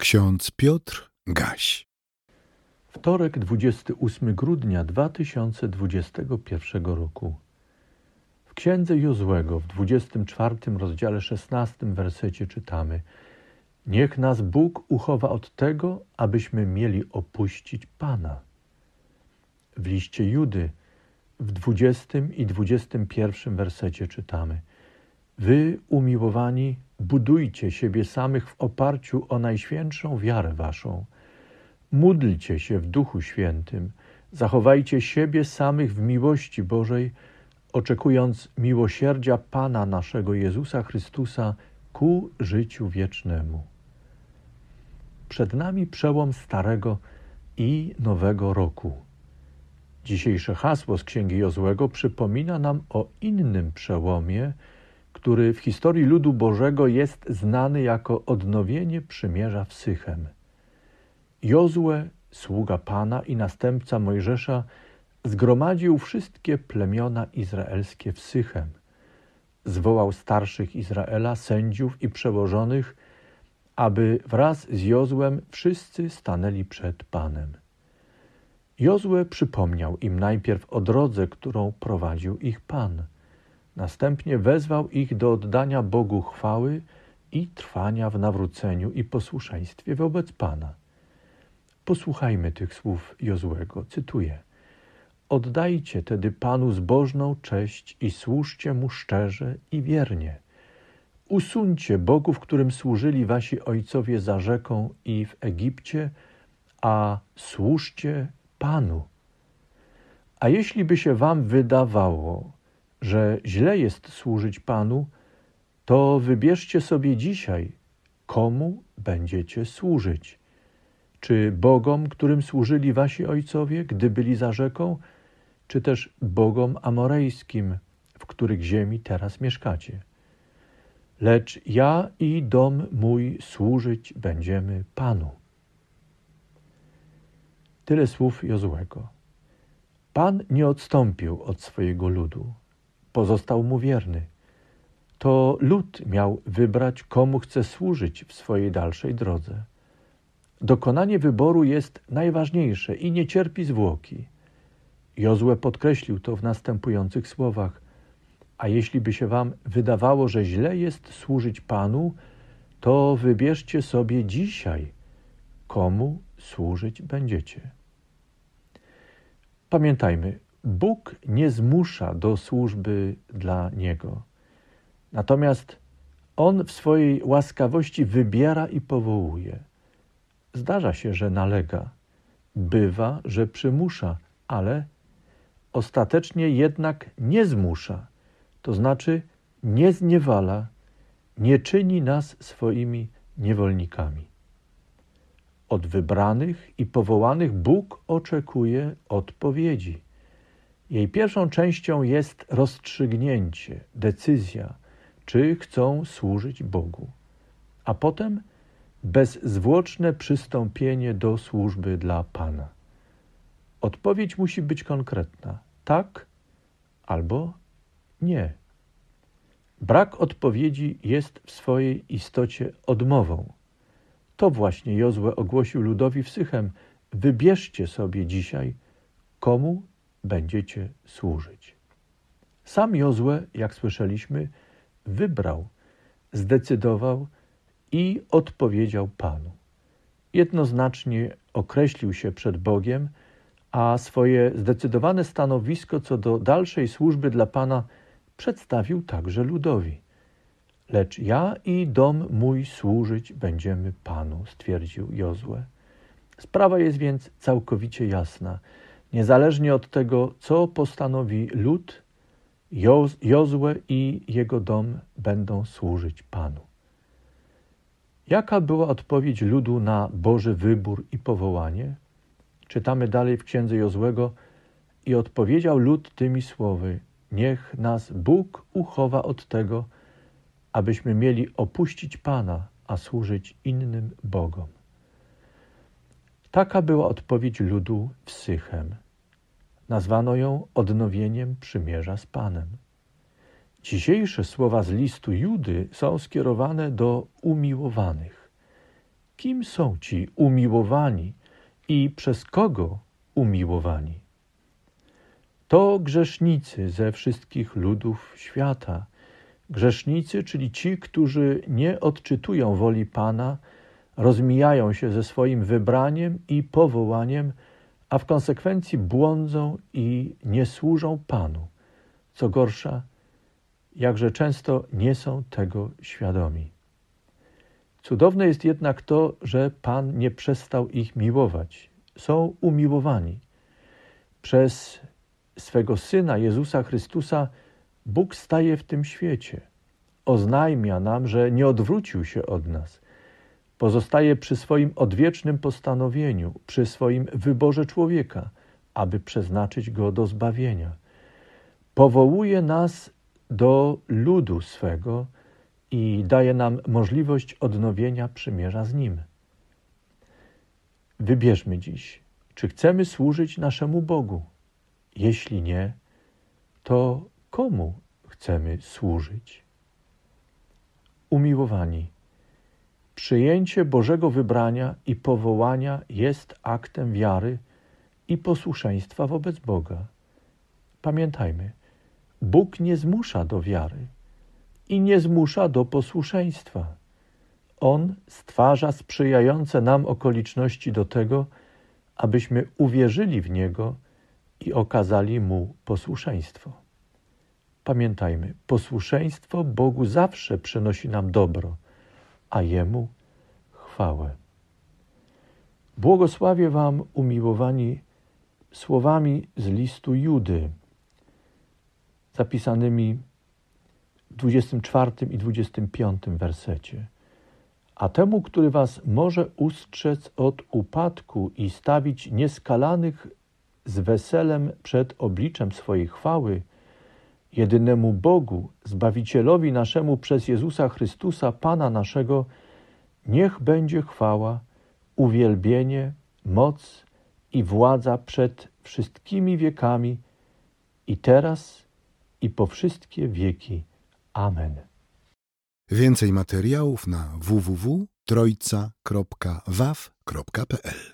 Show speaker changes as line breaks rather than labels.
Ksiądz Piotr Gaś.
Wtorek, 28 grudnia 2021 roku. W księdze Jozłego w 24 rozdziale 16 wersecie czytamy: Niech nas Bóg uchowa od tego, abyśmy mieli opuścić Pana. W liście Judy w 20 i 21 wersecie czytamy: Wy, umiłowani, budujcie siebie samych w oparciu o najświętszą wiarę waszą. Módlcie się w Duchu Świętym, zachowajcie siebie samych w miłości Bożej, oczekując miłosierdzia Pana naszego Jezusa Chrystusa ku życiu wiecznemu. Przed nami przełom Starego i Nowego Roku. Dzisiejsze hasło z Księgi Jozłego przypomina nam o innym przełomie, który w historii ludu Bożego jest znany jako odnowienie przymierza w Sychem. Jozue, sługa Pana i następca Mojżesza, zgromadził wszystkie plemiona izraelskie w Sychem. Zwołał starszych Izraela, sędziów i przełożonych, aby wraz z Jozłem wszyscy stanęli przed Panem. Jozue przypomniał im najpierw o drodze, którą prowadził ich Pan – Następnie wezwał ich do oddania Bogu chwały i trwania w nawróceniu i posłuszeństwie wobec Pana. Posłuchajmy tych słów Jozłego. Cytuję. Oddajcie tedy Panu zbożną cześć i służcie Mu szczerze i wiernie. Usuńcie bogów, którym służyli wasi ojcowie za rzeką i w Egipcie, a służcie Panu. A jeśli by się wam wydawało, że źle jest służyć Panu, to wybierzcie sobie dzisiaj, komu będziecie służyć. Czy Bogom, którym służyli wasi ojcowie, gdy byli za rzeką, czy też Bogom amorejskim, w których ziemi teraz mieszkacie. Lecz ja i dom mój służyć będziemy Panu. Tyle słów Jozłego. Pan nie odstąpił od swojego ludu pozostał mu wierny. To lud miał wybrać, komu chce służyć w swojej dalszej drodze. Dokonanie wyboru jest najważniejsze i nie cierpi zwłoki. Jozue podkreślił to w następujących słowach: A jeśli by się wam wydawało, że źle jest służyć Panu, to wybierzcie sobie dzisiaj, komu służyć będziecie. Pamiętajmy, Bóg nie zmusza do służby dla Niego. Natomiast On w swojej łaskawości wybiera i powołuje. Zdarza się, że nalega, bywa, że przymusza, ale ostatecznie jednak nie zmusza, to znaczy nie zniewala, nie czyni nas swoimi niewolnikami. Od wybranych i powołanych Bóg oczekuje odpowiedzi. Jej pierwszą częścią jest rozstrzygnięcie, decyzja, czy chcą służyć Bogu, a potem bezzwłoczne przystąpienie do służby dla Pana. Odpowiedź musi być konkretna: tak albo nie. Brak odpowiedzi jest w swojej istocie odmową. To właśnie Jozue ogłosił ludowi w Sychem: Wybierzcie sobie dzisiaj, komu będziecie służyć. Sam Jozue, jak słyszeliśmy, wybrał, zdecydował i odpowiedział Panu. Jednoznacznie określił się przed Bogiem, a swoje zdecydowane stanowisko co do dalszej służby dla Pana przedstawił także ludowi. Lecz ja i dom mój służyć będziemy Panu, stwierdził Jozue. Sprawa jest więc całkowicie jasna. Niezależnie od tego, co postanowi lud, Jozue i jego dom będą służyć Panu. Jaka była odpowiedź ludu na Boży wybór i powołanie? Czytamy dalej w księdze Jozłego i odpowiedział lud tymi słowy: Niech nas Bóg uchowa od tego, abyśmy mieli opuścić Pana, a służyć innym Bogom. Taka była odpowiedź ludu w Sychem. Nazwano ją odnowieniem przymierza z Panem. Dzisiejsze słowa z listu Judy są skierowane do umiłowanych. kim są ci umiłowani i przez kogo umiłowani? To grzesznicy ze wszystkich ludów świata. Grzesznicy, czyli ci, którzy nie odczytują woli Pana, rozmijają się ze swoim wybraniem i powołaniem, a w konsekwencji błądzą i nie służą Panu. Co gorsza, jakże często nie są tego świadomi. Cudowne jest jednak to, że Pan nie przestał ich miłować. Są umiłowani. Przez swego Syna Jezusa Chrystusa Bóg staje w tym świecie. Oznajmia nam, że nie odwrócił się od nas. Pozostaje przy swoim odwiecznym postanowieniu, przy swoim wyborze człowieka, aby przeznaczyć go do zbawienia. Powołuje nas do ludu swego i daje nam możliwość odnowienia przymierza z nim. Wybierzmy dziś, czy chcemy służyć naszemu Bogu. Jeśli nie, to komu chcemy służyć? Umiłowani, przyjęcie Bożego wybrania i powołania jest aktem wiary i posłuszeństwa wobec Boga. Pamiętajmy, Bóg nie zmusza do wiary i nie zmusza do posłuszeństwa. On stwarza sprzyjające nam okoliczności do tego, abyśmy uwierzyli w Niego i okazali Mu posłuszeństwo. Pamiętajmy, posłuszeństwo Bogu zawsze przynosi nam dobro, a Jemu chwałę. Błogosławię Wam, umiłowani, słowami z listu Judy, zapisanymi w 24 i 25 wersecie. A temu, który Was może ustrzec od upadku i stawić nieskalanych z weselem przed obliczem swojej chwały, jedynemu Bogu, Zbawicielowi naszemu przez Jezusa Chrystusa, Pana naszego, niech będzie chwała, uwielbienie, moc i władza przed wszystkimi wiekami i teraz i po wszystkie wieki. Amen.
Więcej materiałów na www.trojca.waw.pl